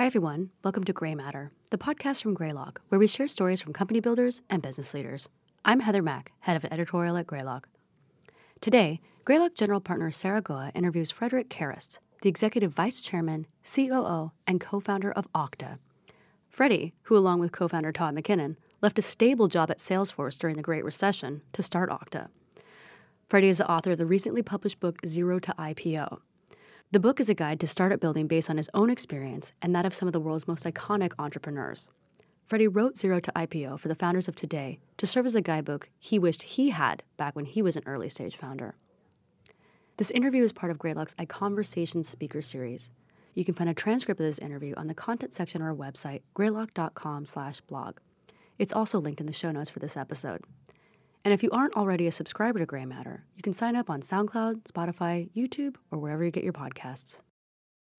Hi, everyone. Welcome to Grey Matter, the podcast from Greylock, where we share stories from company builders and business leaders. I'm Heather Mack, head of editorial at Greylock. Today, Greylock General Partner Sarah Guo interviews Frederic Kerrest, the executive vice chairman, COO, and co founder of Okta. Freddie, who along with co founder Todd McKinnon, left a stable job at Salesforce during the Great Recession to start Okta. Freddie is the author of the recently published book Zero to IPO the book is a guide to startup building based on his own experience and that of some of the world's most iconic entrepreneurs. Freddie wrote Zero to IPO for the founders of today to serve as a guidebook he wished he had back when he was an early stage founder. This interview is part of Greylock's iConversations speaker series. You can find a transcript of this interview on the content section of our website, greylock.com/blog. It's also linked in the show notes for this episode. And if you aren't already a subscriber to Grey Matter, you can sign up on SoundCloud, Spotify, YouTube, or wherever you get your podcasts.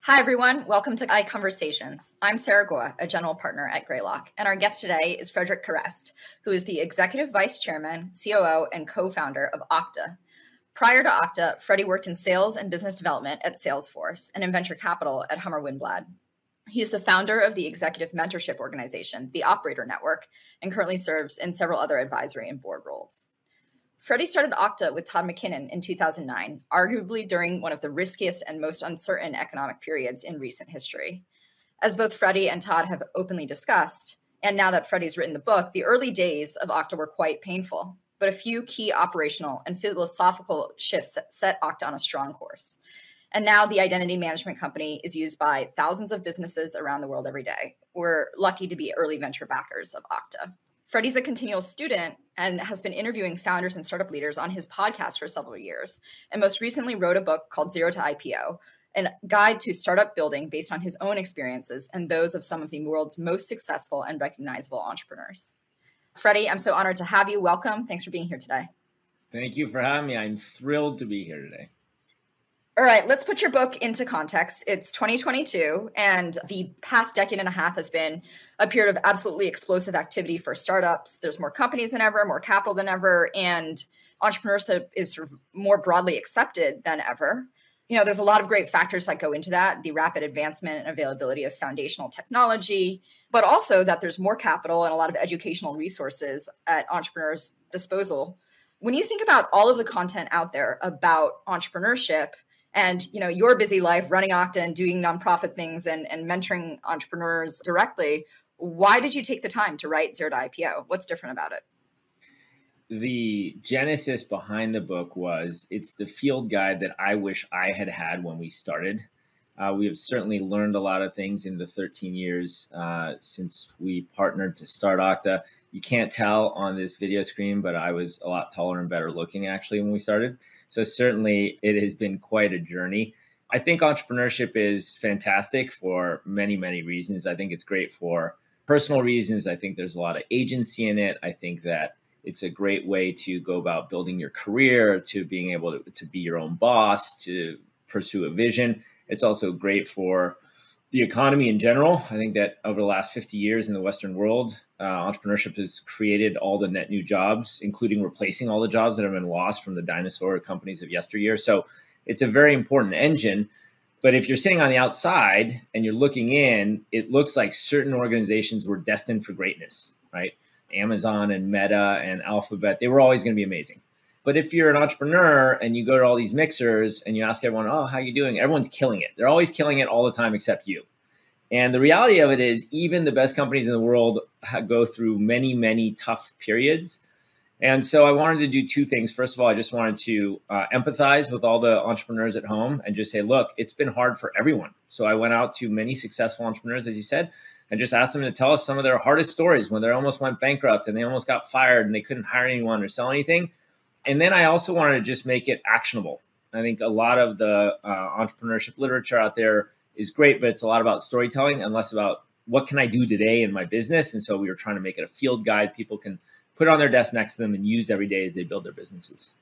Hi, everyone. Welcome to iConversations. I'm Sarah Guo, a general partner at Greylock, and our guest today is Frederic Kerrest, who is the executive vice chairman, COO, and co founder of Okta. Prior to Okta, Freddie worked in sales and business development at Salesforce and in venture capital at Hummer Winblad. He is the founder of the executive mentorship organization, the Operator Network, and currently serves in several other advisory and board roles. Freddie started Okta with Todd McKinnon in 2009, arguably during one of the riskiest and most uncertain economic periods in recent history. As both Freddie and Todd have openly discussed, and now that Freddie's written the book, the early days of Okta were quite painful, but a few key operational and philosophical shifts set Okta on a strong course. And now the identity management company is used by thousands of businesses around the world every day. We're lucky to be early venture backers of Okta. Freddie's a continual student and has been interviewing founders and startup leaders on his podcast for several years, and most recently wrote a book called Zero to IPO, a guide to startup building based on his own experiences and those of some of the world's most successful and recognizable entrepreneurs. Freddie, I'm so honored to have you. Welcome. Thanks for being here today. Thank you for having me. I'm thrilled to be here today. All right, let's put your book into context. It's 2022, and the past decade and a half has been a period of absolutely explosive activity for startups. There's more companies than ever, more capital than ever, and entrepreneurship is sort of more broadly accepted than ever. You know, there's a lot of great factors that go into that the rapid advancement and availability of foundational technology, but also that there's more capital and a lot of educational resources at entrepreneurs' disposal. When you think about all of the content out there about entrepreneurship, and you know your busy life running Okta and doing nonprofit things and, and mentoring entrepreneurs directly, why did you take the time to write Zero to IPO? What's different about it? The genesis behind the book was it's the field guide that I wish I had had when we started. Uh, we have certainly learned a lot of things in the 13 years uh, since we partnered to start Okta. You can't tell on this video screen, but I was a lot taller and better looking actually when we started. So certainly it has been quite a journey. I think entrepreneurship is fantastic for many, many reasons. I think it's great for personal reasons. I think there's a lot of agency in it. I think that it's a great way to go about building your career, to being able to, to be your own boss, to pursue a vision. It's also great for the economy in general. I think that over the last 50 years in the Western world, uh, entrepreneurship has created all the net new jobs, including replacing all the jobs that have been lost from the dinosaur companies of yesteryear. So it's a very important engine. But if you're sitting on the outside and you're looking in, it looks like certain organizations were destined for greatness, right? Amazon and Meta and Alphabet, they were always going to be amazing. But if you're an entrepreneur and you go to all these mixers and you ask everyone, "Oh, how you doing?" Everyone's killing it. They're always killing it all the time except you. And the reality of it is, even the best companies in the world go through many, many tough periods. And so I wanted to do two things. First of all, I just wanted to uh, empathize with all the entrepreneurs at home and just say, look, it's been hard for everyone. So I went out to many successful entrepreneurs, as you said, and just asked them to tell us some of their hardest stories when they almost went bankrupt and they almost got fired and they couldn't hire anyone or sell anything and then I also wanted to just make it actionable. I think a lot of the uh, entrepreneurship literature out there is great, but it's a lot about storytelling and less about what can I do today in my business. And so we were trying to make it a field guide people can put on their desk next to them and use every day as they build their businesses.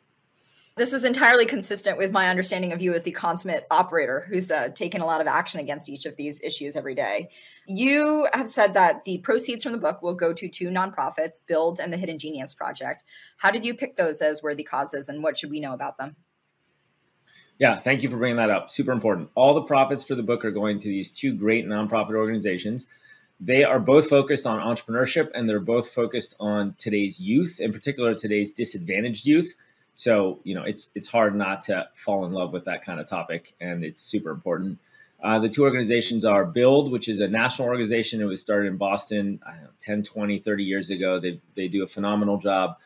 This is entirely consistent with my understanding of you as the consummate operator who's uh, taken a lot of action against each of these issues every day. You have said that the proceeds from the book will go to two nonprofits, Build and the Hidden Genius Project. How did you pick those as worthy causes and what should we know about them? Yeah, thank you for bringing that up. Super important. All the profits for the book are going to these two great nonprofit organizations. They are both focused on entrepreneurship and they're both focused on today's youth, in particular today's disadvantaged youth. So, you know, it's it's hard not to fall in love with that kind of topic and it's super important. Uh, the two organizations are Build, which is a national organization. It was started in Boston, I know, 10, 20, 30 years ago. They, they do a phenomenal job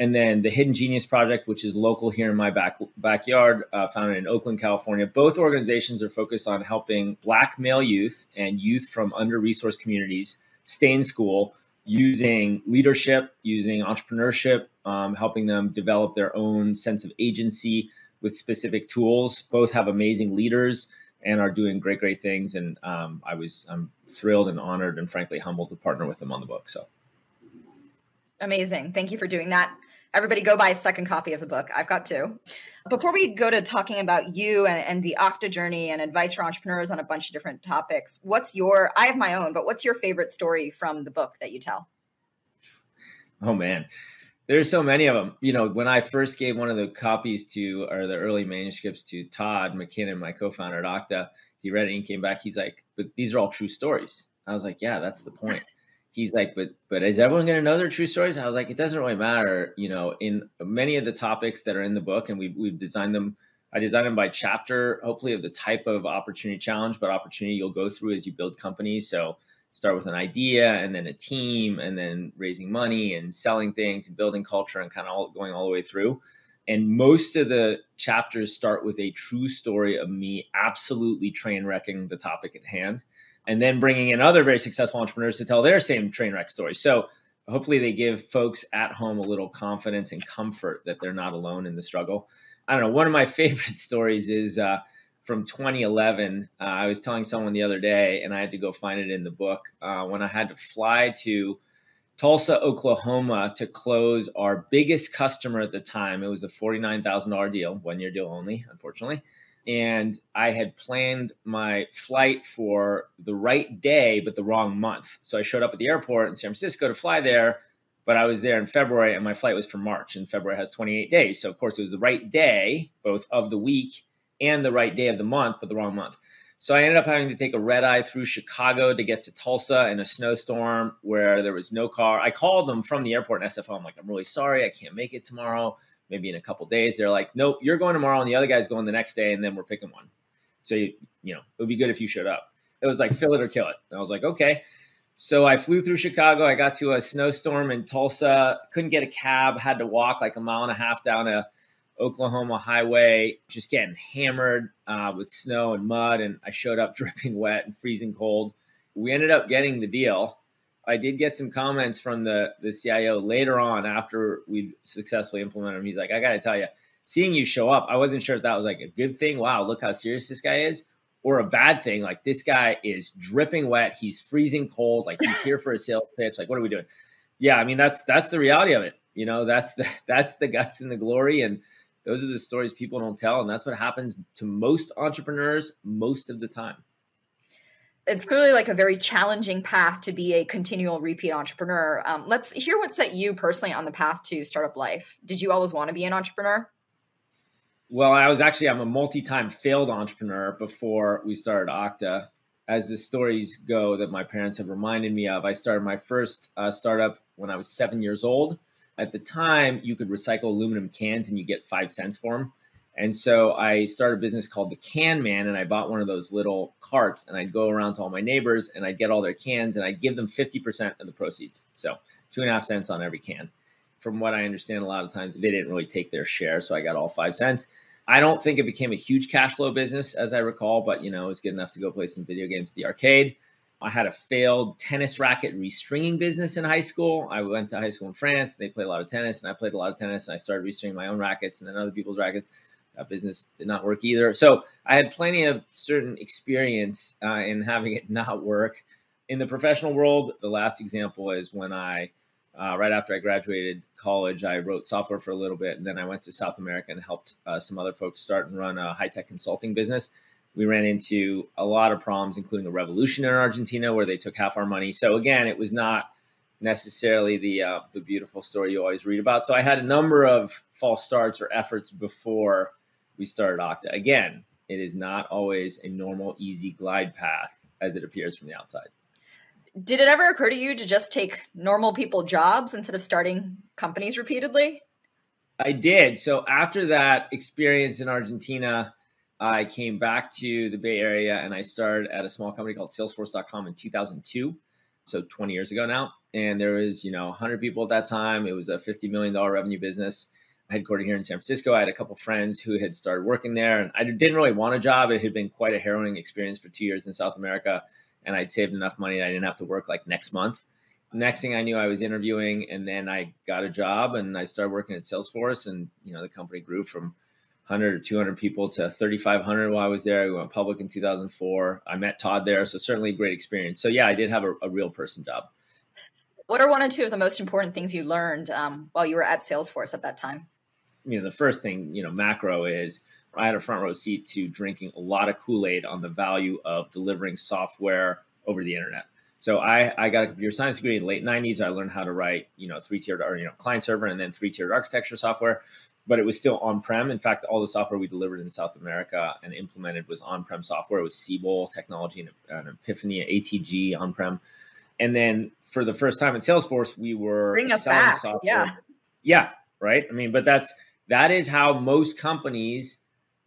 and then the Hidden Genius Project, which is local here in my back backyard, uh, founded in Oakland, California. Both organizations are focused on helping Black male youth and youth from under-resourced communities stay in school using leadership, using entrepreneurship, um, helping them develop their own sense of agency with specific tools. Both have amazing leaders and are doing great, great things. And um, I was I'm thrilled and honored and frankly humbled to partner with them on the book. So amazing! Thank you for doing that everybody go buy a second copy of the book. I've got two. Before we go to talking about you and, and, the Okta journey and advice for entrepreneurs on a bunch of different topics, what's your, I have my own, but what's your favorite story from the book that you tell? Oh, man. There's so many of them. You know, when I first gave one of the copies to, or the early manuscripts to Todd McKinnon, my co founder at Okta, he read it and came back. He's like, but these are all true stories. I was like, yeah, that's the point he's like, but but is everyone going to know their true stories? I was like, it doesn't really matter. You know, in many of the topics that are in the book, and we've we've designed them. I designed them by chapter, hopefully of the type of opportunity challenge, but opportunity you'll go through as you build companies. So start with an idea and then a team and then raising money and selling things and building culture and kind of all going all the way through. And most of the chapters start with a true story of me absolutely train wrecking the topic at hand and then bringing in other very successful entrepreneurs to tell their same train wreck story. So hopefully they give folks at home a little confidence and comfort that they're not alone in the struggle. I don't know. One of my favorite stories is uh, from 2011. Uh, I was telling someone the other day, and I had to go find it in the book uh, when I had to fly to Tulsa, Oklahoma to close our biggest customer at the time. It was a $49,000 deal, one year deal only, unfortunately and I had planned my flight for the right day, but the wrong month. So I showed up at the airport in San Francisco to fly there, but I was there in February and my flight was for March, and February has 28 days. So, of course, it was the right day, both of the week and the right day of the month, but the wrong month. So I ended up having to take a red eye through Chicago to get to Tulsa in a snowstorm where there was no car. I called them from the airport in SFO. I'm like, I'm really sorry, I can't make it tomorrow maybe in a couple days. They're like, nope, you're going tomorrow, and the other guy's going the next day, and then we're picking one. So you, you know, it would be good if you showed up. It was like fill it or kill it. And I was like, okay. So I flew through Chicago. I got to a snowstorm in Tulsa. Couldn't get a cab. Had to walk like a mile and a half down a Oklahoma highway, just getting hammered uh, with snow and mud. And I showed up dripping wet and freezing cold. We ended up getting the deal. I did get some comments from the the CIO later on after we successfully implemented him. He's like, I got to tell you, seeing you show up, I wasn't sure if that was like a good thing. Wow, look how serious this guy is, or a bad thing. Like this guy is dripping wet. He's freezing cold. Like he's here for a sales pitch. Like what are we doing? Yeah, I mean that's that's the reality of it. You know, that's the that's the guts and the glory, and those are the stories people don't tell, and that's what happens to most entrepreneurs most of the time it's clearly like a very challenging path to be a continual repeat entrepreneur. Um, let's hear what set you personally on the path to startup life. Did you always want to be an entrepreneur? Well, I was actually I'm a multi-time failed entrepreneur before we started Okta. As the stories go that my parents have reminded me of, I started my first uh, startup when I was seven years old. At the time, you could recycle aluminum cans and you get five cents for them. And so I started a business called the Can Man, and I bought one of those little carts, and I'd go around to all my neighbors, and I'd get all their cans, and I'd give them fifty percent of the proceeds, so two and a half cents on every can. From what I understand, a lot of times they didn't really take their share, so I got all five cents. I don't think it became a huge cash flow business, as I recall, but you know, it was good enough to go play some video games at the arcade. I had a failed tennis racket restringing business in high school. I went to high school in France. They played a lot of tennis, and I played a lot of tennis. And I started restringing my own rackets and then other people's rackets that business did not work either. So I had plenty of certain experience uh, in having it not work. In the professional world, the last example is when I, uh, right after I graduated college, I wrote software for a little bit, and then I went to South America and helped uh, some other folks start and run a high tech consulting business. We ran into a lot of problems, including a revolution in Argentina where they took half our money. So again, it was not necessarily the uh, the beautiful story you always read about. So I had a number of false starts or efforts before we started Okta. Again, it is not always a normal, easy glide path as it appears from the outside. Did it ever occur to you to just take normal people jobs instead of starting companies repeatedly? I did. So after that experience in Argentina, I came back to the Bay Area and I started at a small company called Salesforce.com in 2002. So 20 years ago now. And there was, you know, 100 people at that time. It was a $50 million revenue business headquartered here in San Francisco. I had a couple friends who had started working there and I didn't really want a job. It had been quite a harrowing experience for two years in South America. And I'd saved enough money that I didn't have to work like next month. Next thing I knew, I was interviewing and then I got a job and I started working at Salesforce. And, you know, the company grew from 100 or 200 people to 3,500 while I was there. We went public in 2004. I met Todd there. So certainly a great experience. So yeah, I did have a, a real person job. What are one or two of the most important things you learned um, while you were at Salesforce at that time? You know, the first thing, you know, macro is I had a front row seat to drinking a lot of Kool Aid on the value of delivering software over the internet. So I, I got a computer science degree in the late 90s. I learned how to write, you know, three tiered or, you know, client server and then three tiered architecture software, but it was still on prem. In fact, all the software we delivered in South America and implemented was on prem software. It was Siebel technology and an E.piphany, ATG on prem. And then for the first time in Salesforce, we were bring us back. Software. Yeah. Yeah. Right. I mean, but that's, that is how most companies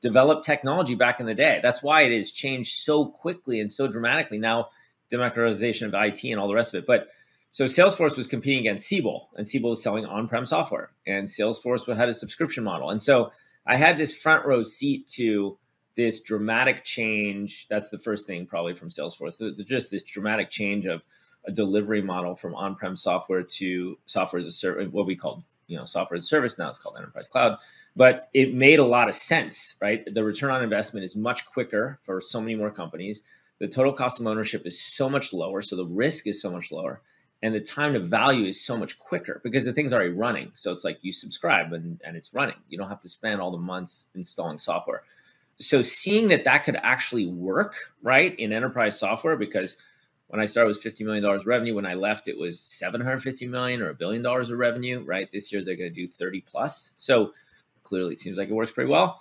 develop technology back in the day. That's why it has changed so quickly and so dramatically. Now, democratization of IT and all the rest of it. But so Salesforce was competing against Siebel, and Siebel was selling on-prem software, and Salesforce had a subscription model. And so I had this front row seat to this dramatic change. That's the first thing probably from Salesforce. Just this dramatic change of a delivery model from on-prem software to software as a service, what we call you know software as a service. Now it's called enterprise cloud. But it made a lot of sense, right? The return on investment is much quicker for so many more companies the total cost of ownership is so much lower. So the risk is so much lower. And the time to value is so much quicker because the thing's already running. So it's like you subscribe and, and it's running. You don't have to spend all the months installing software. So seeing that that could actually work, right, in enterprise software, because when I started was $50 million revenue. When I left, it was 750 million or a billion dollars of revenue, right? This year they're going to do 30 plus. So clearly it seems like it works pretty well.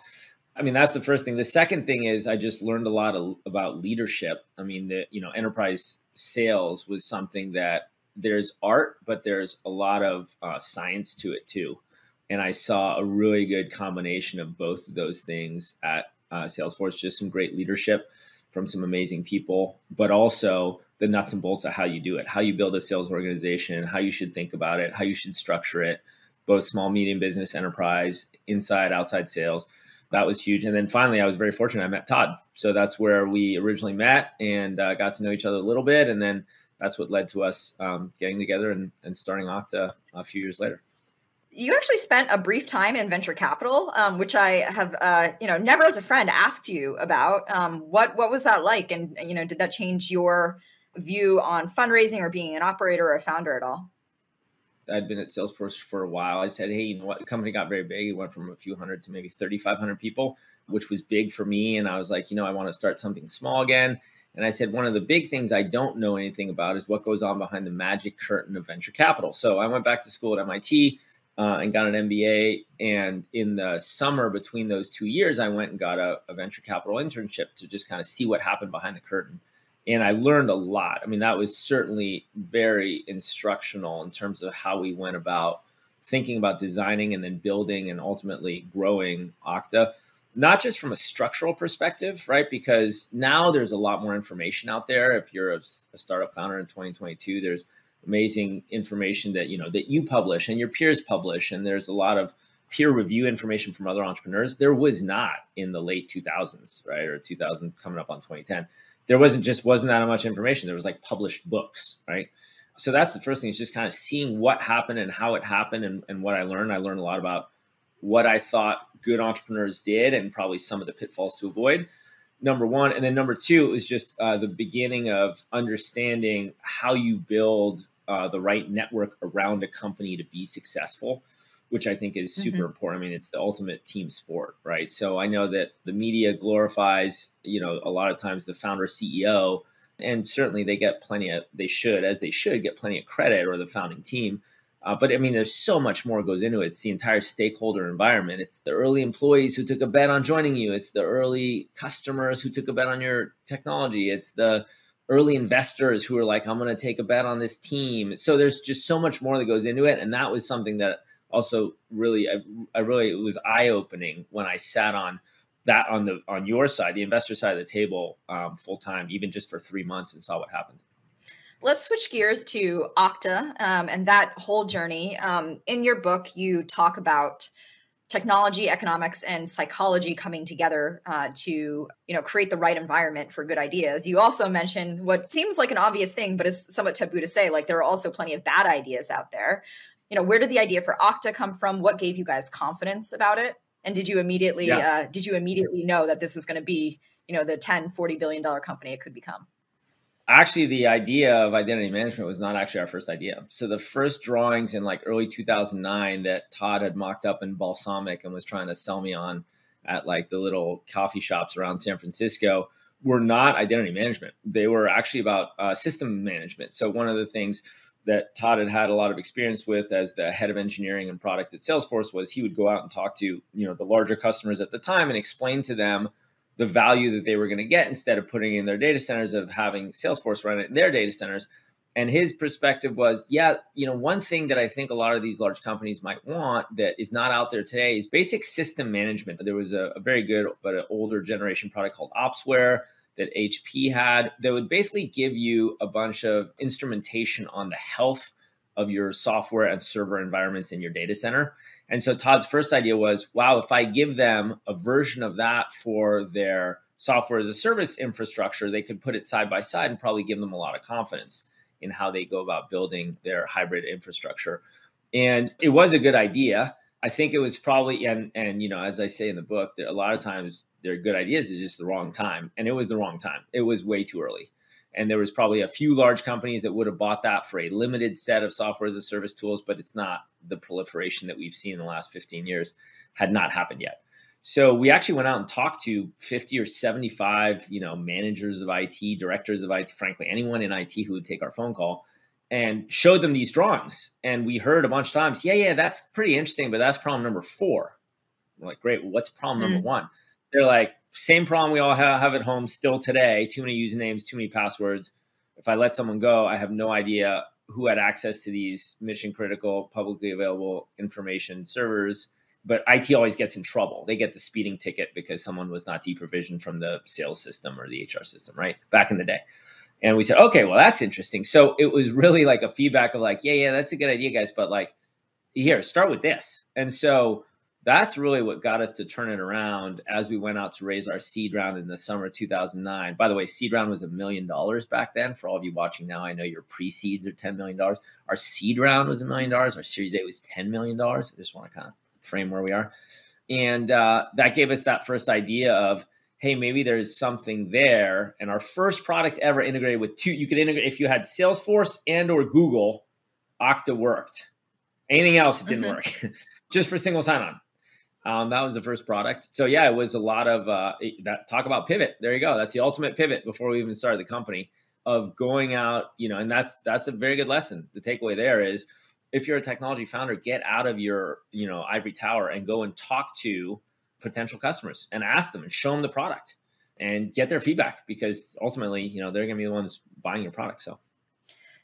I mean, that's the first thing. The second thing is I just learned a lot of, about leadership. I mean, the you know enterprise sales was something that there's art, but there's a lot of uh, science to it too. And I saw a really good combination of both of those things at uh, Salesforce. Just some great leadership from some amazing people, but also the nuts and bolts of how you do it, how you build a sales organization, how you should think about it, how you should structure it, both small, medium business, enterprise, inside, outside sales that was huge. And then finally, I was very fortunate. I met Todd. So that's where we originally met and uh, got to know each other a little bit. And then that's what led to us um, getting together and, and, starting Okta a few years later. You actually spent a brief time in venture capital, um, which I have, uh, you know, never as a friend asked you about. Um, what what was that like, and you know, did that change your view on fundraising or being an operator or a founder at all? I'd been at Salesforce for a while. I said, hey, you know what? The company got very big. It went from a few hundred to maybe 3,500 people, which was big for me. And I was like, you know, I want to start something small again. And I said, one of the big things I don't know anything about is what goes on behind the magic curtain of venture capital. So I went back to school at MIT uh, and got an MBA. And in the summer between those two years, I went and got a, a venture capital internship to just kind of see what happened behind the curtain and I learned a lot. I mean, that was certainly very instructional in terms of how we went about thinking about designing and then building and ultimately growing Okta, not just from a structural perspective, right? Because now there's a lot more information out there. If you're a, a startup founder in 2022, there's amazing information that you know that you publish and your peers publish, and there's a lot of peer review information from other entrepreneurs. There was not in the late 2000s, right, or 2000 coming up on 2010 there wasn't just wasn't that much information. There was like published books, right? So that's the first thing is just kind of seeing what happened and how it happened and, and what I learned. I learned a lot about what I thought good entrepreneurs did and probably some of the pitfalls to avoid. Number one. And then number two is just uh, the beginning of understanding how you build uh, the right network around a company to be successful which I think is super mm-hmm. important. I mean, it's the ultimate team sport, right? So I know that the media glorifies, you know, a lot of times the founder CEO, and certainly they get plenty of, they should, as they should, get plenty of credit or the founding team. Uh, but I mean, there's so much more goes into it. It's the entire stakeholder environment. It's the early employees who took a bet on joining you. It's the early customers who took a bet on your technology. It's the early investors who are like, I'm going to take a bet on this team. So there's just so much more that goes into it. And that was something that also really, I, I really, it was eye opening when I sat on that on the on your side, the investor side of the table, um, full time, even just for three months, and saw what happened. Let's switch gears to Okta um, and that whole journey. Um, in your book, you talk about technology, economics, and psychology coming together uh, to you know create the right environment for good ideas. You also mentioned what seems like an obvious thing, but is somewhat taboo to say. Like there are also plenty of bad ideas out there. You know, where did the idea for Okta come from? What gave you guys confidence about it? And did you immediately yeah. uh, did you immediately know that this was going to be you know the 10 40 billion dollar company it could become? actually the idea of identity management was not actually our first idea so the first drawings in like early 2009 that todd had mocked up in Balsamiq and was trying to sell me on at like the little coffee shops around san francisco were not identity management they were actually about uh, system management so one of the things that todd had had a lot of experience with as the head of engineering and product at salesforce was he would go out and talk to you know the larger customers at the time and explain to them the value that they were going to get instead of putting in their data centers of having Salesforce run it in their data centers. And his perspective was, yeah, you know, one thing that I think a lot of these large companies might want that is not out there today is basic system management. There was a, a very good but an older generation product called Opsware that HP had that would basically give you a bunch of instrumentation on the health of your software and server environments in your data center. And so Todd's first idea was, wow, if I give them a version of that for their software as a service infrastructure, they could put it side by side and probably give them a lot of confidence in how they go about building their hybrid infrastructure. And it was a good idea. I think it was probably and and you know as I say in the book, there, a lot of times they're good ideas. It's just the wrong time, and it was the wrong time. It was way too early and there was probably a few large companies that would have bought that for a limited set of software as a service tools but it's not the proliferation that we've seen in the last 15 years had not happened yet so we actually went out and talked to 50 or 75 you know managers of it directors of it frankly anyone in it who would take our phone call and showed them these drawings and we heard a bunch of times yeah yeah that's pretty interesting but that's problem number four we're like great what's problem mm. number one they're like same problem we all have at home still today too many usernames too many passwords if i let someone go i have no idea who had access to these mission critical publicly available information servers but IT always gets in trouble. They get the speeding ticket because someone was not deprovisioned from the sales system or the HR system, right? Back in the day. And we said, okay, well, that's interesting. So it was really like a feedback of like, yeah, yeah, that's a good idea, guys. But like, here, start with this. And so that's really what got us to turn it around as we went out to raise our seed round in the summer of 2009. By the way, seed round was a million dollars back then. For all of you watching now, I know your pre seeds are $10 million. Our seed round was a million dollars. Our series A was $10 million. I just want to kind of frame where we are. And uh, that gave us that first idea of, hey, maybe there's something there. And our first product ever integrated with two, you could integrate if you had Salesforce and or Google, Okta worked. Anything else, it didn't mm-hmm. work. Just for single sign-on. Um, that was the first product. So yeah, it was a lot of uh, that. Talk about pivot. There you go. That's the ultimate pivot before we even started the company of going out. You know, and that's that's a very good lesson. The takeaway there is, if you're a technology founder, get out of your you know ivory tower and go and talk to potential customers and ask them and show them the product and get their feedback because ultimately, you know, they're going to be the ones buying your product. So.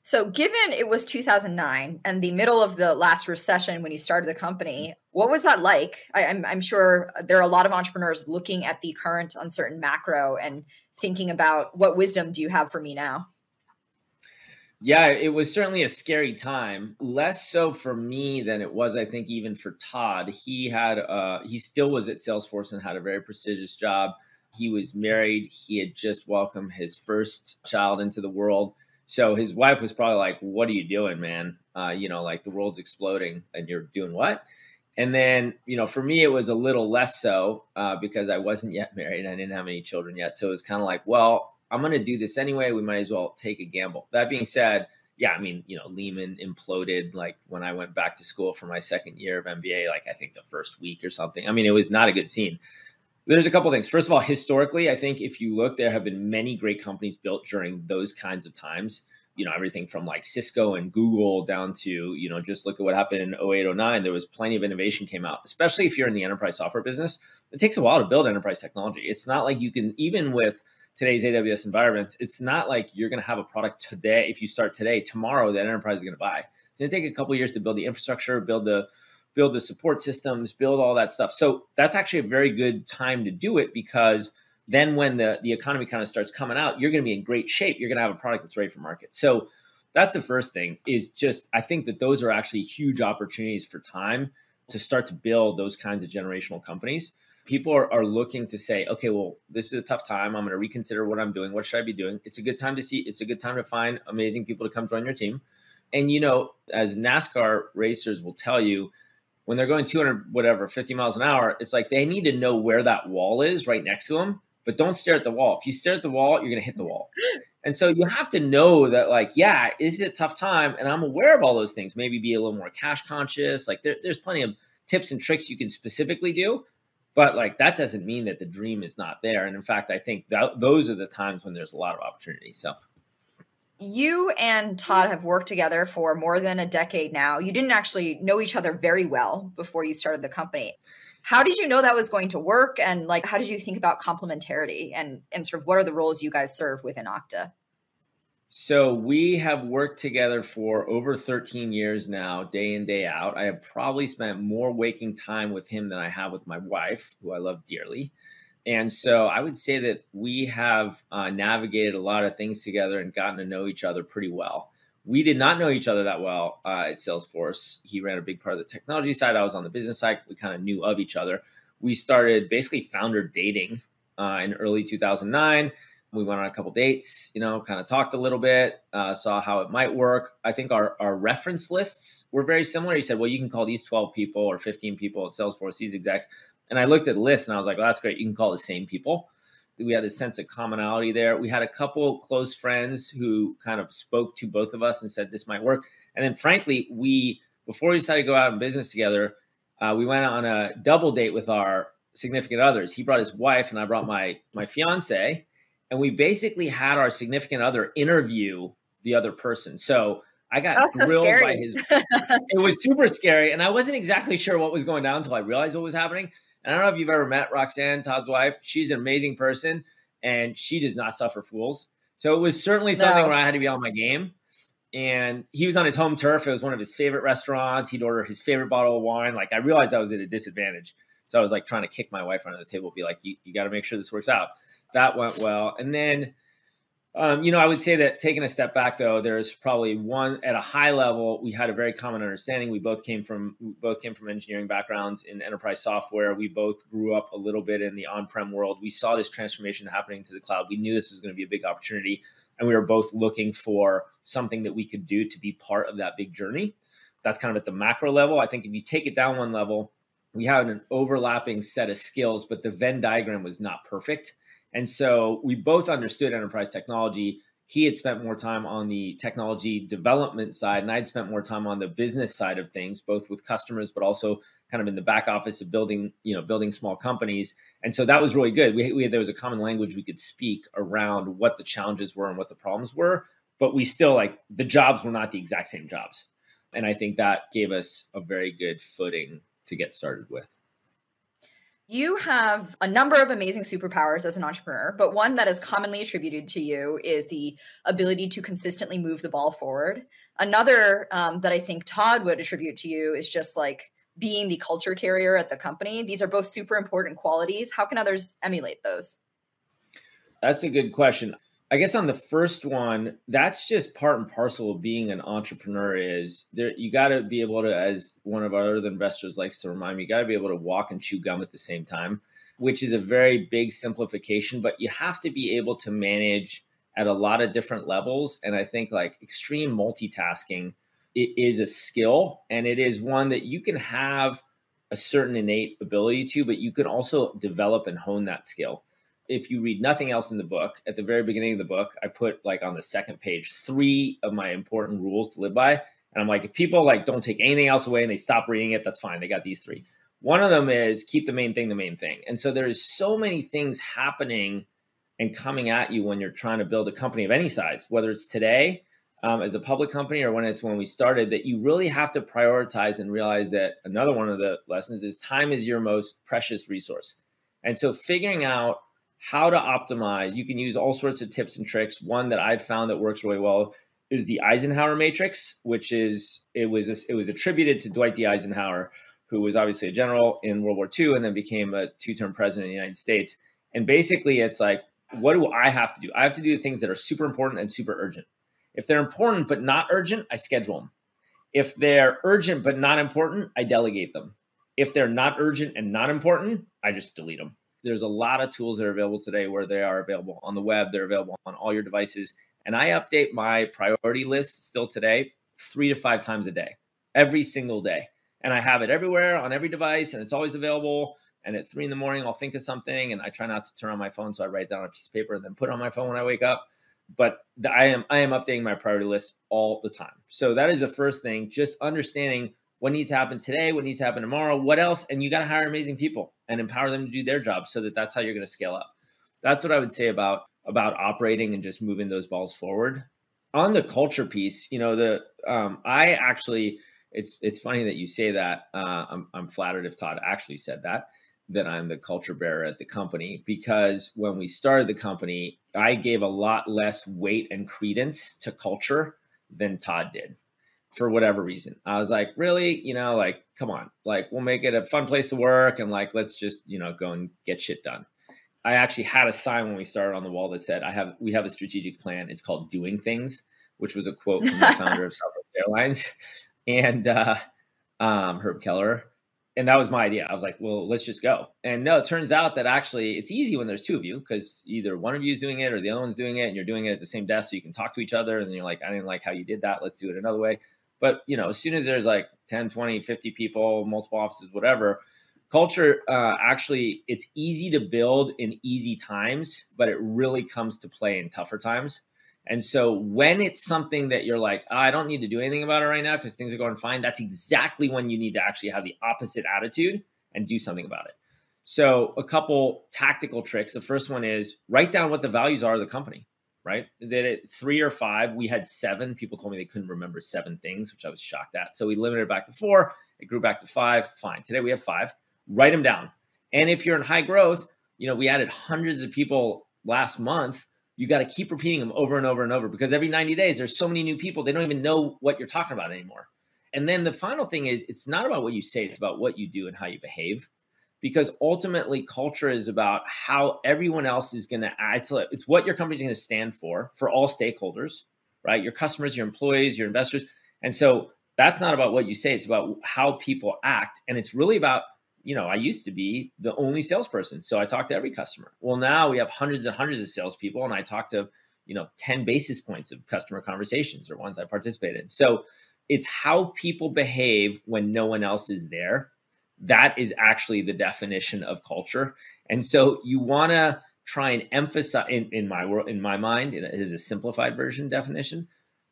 So, given it was 2009 and the middle of the last recession when you started the company, mm-hmm. what was that like? I, am I'm, I'm sure there are a lot of entrepreneurs looking at the current uncertain macro and thinking about what wisdom do you have for me now? Yeah, it was certainly a scary time. Less so for me than it was, I think, even for Todd. He had, uh, he still was at Salesforce and had a very prestigious job. He was married. He had just welcomed his first child into the world so his wife was probably like, "What are you doing, man? Uh, you know, like the world's exploding, and you're doing what?" And then, you know, for me, it was a little less so uh, because I wasn't yet married. I didn't have any children yet. So it was kind of like, well, I'm going to do this anyway. We might as well take a gamble. That being said, yeah, I mean, you know, Lehman imploded like when I went back to school for my second year of MBA, like I think the first week or something. I mean, it was not a good scene. There's a couple things. First of all, historically, I think if you look, there have been many great companies built during those kinds of times. you know everything from like Cisco and Google down to you know just look at what happened in 08 09 there was plenty of innovation came out especially if you're in the enterprise software business it takes a while to build enterprise technology it's not like you can even with today's AWS environments it's not like you're going to have a product today if you start today tomorrow that enterprise is going to buy it's going to take a couple years to build the infrastructure build the build the support systems build all that stuff so that's actually a very good time to do it because then when the, the economy kind of starts coming out, you're going to be in great shape. You're going to have a product that's ready for market. So that's the first thing is just, I think that those are actually huge opportunities for time to start to build those kinds of generational companies. People are, are looking to say, okay, well, this is a tough time. I'm going to reconsider what I'm doing. What should I be doing? It's a good time to see, it's a good time to find amazing people to come join your team. And, you know, as NASCAR racers will tell you, when they're going 200, whatever, 50 miles an hour, it's like they need to know where that wall is right next to them but don't stare at the wall. If you stare at the wall, you're going to hit the wall. And so you have to know that, like, yeah, this is it a tough time? And I'm aware of all those things. Maybe be a little more cash conscious. Like, there, there's plenty of tips and tricks you can specifically do. But, like, that doesn't mean that the dream is not there. And in fact, I think that those are the times when there's a lot of opportunity. So, you and Todd have worked together for more than a decade now. You didn't actually know each other very well before you started the company how did you know that was going to work and like how did you think about complementarity and and sort of what are the roles you guys serve within okta so we have worked together for over 13 years now day in day out i have probably spent more waking time with him than i have with my wife who i love dearly and so i would say that we have uh, navigated a lot of things together and gotten to know each other pretty well we did not know each other that well uh, at Salesforce. He ran a big part of the technology side. I was on the business side. We kind of knew of each other. We started basically founder dating uh, in early 2009. We went on a couple dates, you know, kind of talked a little bit, uh, saw how it might work. I think our, our reference lists were very similar. He said, well, you can call these 12 people or 15 people at Salesforce, these execs. And I looked at the list and I was like, well, that's great. You can call the same people we had a sense of commonality there. We had a couple close friends who kind of spoke to both of us and said this might work. And then, frankly, we before we decided to go out in business together, uh, we went on a double date with our significant others. He brought his wife, and I brought my my fiance, and we basically had our significant other interview the other person. So I got oh, so grilled scary. by his. it was super scary, and I wasn't exactly sure what was going down until I realized what was happening. And I don't know if you've ever met Roxanne, Todd's wife. She's an amazing person and she does not suffer fools. So it was certainly something no. where I had to be on my game. And he was on his home turf. It was one of his favorite restaurants. He'd order his favorite bottle of wine. Like I realized I was at a disadvantage. So I was like trying to kick my wife under the table, be like, you, you got to make sure this works out. That went well. And then um, you know, I would say that taking a step back, though, there's probably one at a high level. We had a very common understanding. We both came from both came from engineering backgrounds in enterprise software. We both grew up a little bit in the on-prem world. We saw this transformation happening to the cloud. We knew this was going to be a big opportunity, and we were both looking for something that we could do to be part of that big journey. That's kind of at the macro level. I think if you take it down one level, we had an overlapping set of skills, but the Venn diagram was not perfect and so we both understood enterprise technology. He had spent more time on the technology development side, and I'd spent more time on the business side of things, both with customers, but also kind of in the back office of building, you know, building small companies. And so that was really good. We, we there was a common language we could speak around what the challenges were and what the problems were, but we still like the jobs were not the exact same jobs. And I think that gave us a very good footing to get started with. You have a number of amazing superpowers as an entrepreneur, but one that is commonly attributed to you is the ability to consistently move the ball forward. Another um, that I think Todd would attribute to you is just like being the culture carrier at the company. These are both super important qualities. How can others emulate those? That's a good question. I guess on the first one, that's just part and parcel of being an entrepreneur. Is there you got to be able to, as one of our other investors likes to remind me, you got to be able to walk and chew gum at the same time, which is a very big simplification. But you have to be able to manage at a lot of different levels, and I think like extreme multitasking it is a skill, and it is one that you can have a certain innate ability to, but you can also develop and hone that skill if you read nothing else in the book, at the very beginning of the book, I put like on the second page three of my important rules to live by. And I'm like, if people like don't take anything else away and they stop reading it, that's fine. They got these three. One of them is keep the main thing the main thing. And so there's so many things happening and coming at you when you're trying to build a company of any size, whether it's today um, as a public company or when it's when we started that you really have to prioritize and realize that another one of the lessons is time is your most precious resource. And so figuring out how to optimize, you can use all sorts of tips and tricks. One that I've found that works really well is the Eisenhower matrix, which is it was it was attributed to Dwight D. Eisenhower, who was obviously a general in World War II and then became a two-term president of the United States. And basically, it's like, what do I have to do? I have to do things that are super important and super urgent. If they're important but not urgent, I schedule them. If they're urgent but not important, I delegate them. If they're not urgent and not important, I just delete them. There's a lot of tools that are available today where they are available on the web, they're available on all your devices. And I update my priority list still today three to five times a day, every single day. And I have it everywhere on every device and it's always available. And at three in the morning, I'll think of something and I try not to turn on my phone. So I write down a piece of paper and then put it on my phone when I wake up but the, I am I am updating my priority list all the time. So that is the first thing. Just understanding what needs to happen today, what needs to happen tomorrow, what else, and you got to hire amazing people and empower them to do their job so that that's how you're going to scale up. That's what I would say about about operating and just moving those balls forward. On the culture piece, you know, the um, I actually it's it's funny that you say that. Uh, I'm I'm flattered if Todd actually said that that I'm the culture bearer at the company because when we started the company, I gave a lot less weight and credence to culture than Todd did for whatever reason. I was like, really, you know, like, come on, like, we'll make it a fun place to work and like, let's just, you know, go and get shit done. I actually had a sign when we started on the wall that said, I have, we have a strategic plan. It's called doing things, which was a quote from the founder of Southwest Airlines and uh, um, Herb Kelleher and that was my idea. I was like, well, let's just go. And no, it turns out that actually it's easy when there's two of you because either one of you is doing it or the other one's doing it and you're doing it at the same desk so you can talk to each other. And then you're like, I didn't like how you did that. Let's do it another way. But, you know, as soon as there's like 10, 20, 50 people, multiple offices, whatever, culture uh, actually, it's easy to build in easy times, but it really comes to play in tougher times. And so when it's something that you're like, oh, I don't need to do anything about it right now because things are going fine, that's exactly when you need to actually have the opposite attitude and do something about it. So, a couple tactical tricks. The first one is write down what the values are of the company, right? That it three or five, we had seven. People told me they couldn't remember seven things, which I was shocked at. So, we limited it back to four. It grew back to five. Fine. Today we have five. Write them down. And if you're in high growth, you know, we added hundreds of people last month you got to keep repeating them over and over and over because every 90 days there's so many new people they don't even know what you're talking about anymore and then the final thing is it's not about what you say it's about what you do and how you behave because ultimately culture is about how everyone else is going to it's, it's what your company's going to stand for for all stakeholders right your customers your employees your investors and so that's not about what you say it's about how people act and it's really about you know, I used to be the only salesperson. So I talked to every customer. Well, now we have hundreds and hundreds of salespeople, and I talk to, you know, 10 basis points of customer conversations or ones I participated in. So it's how people behave when no one else is there. That is actually the definition of culture. And so you want to try and emphasize in, in my world, in my mind, it is a simplified version definition.